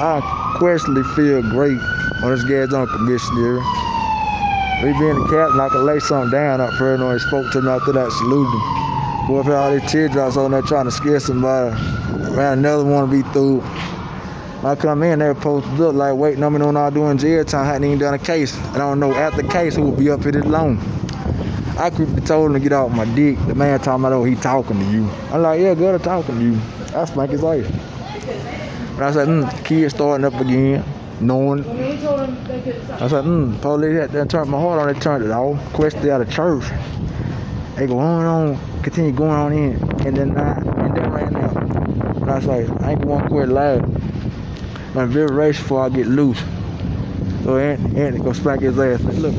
I questionably feel great on this gas on a commissioner. Me being the captain, I could lay something down up there and he spoke to me after that, him. Boy, if all these teardrops on there trying to scare somebody, man, another one to be through. I come in, they're supposed to look like waiting on me on all doing jail time, hadn't even done a case. And I don't know after the case who will be up here long. I could be told him to get off my dick. The man talking about, oh, he talking to you. I'm like, yeah, good, at talking to you. I spank his life. But I said, mm, kids starting up again, knowing. I said, mm, police had to turn my heart on, they turned it off. Question out of church. They go on and on, continue going on in, and then I, and then ran out. But I was like, I ain't gonna quit laughing. I'm very race before I get loose. So Anthony, Anthony go spank his ass. Look,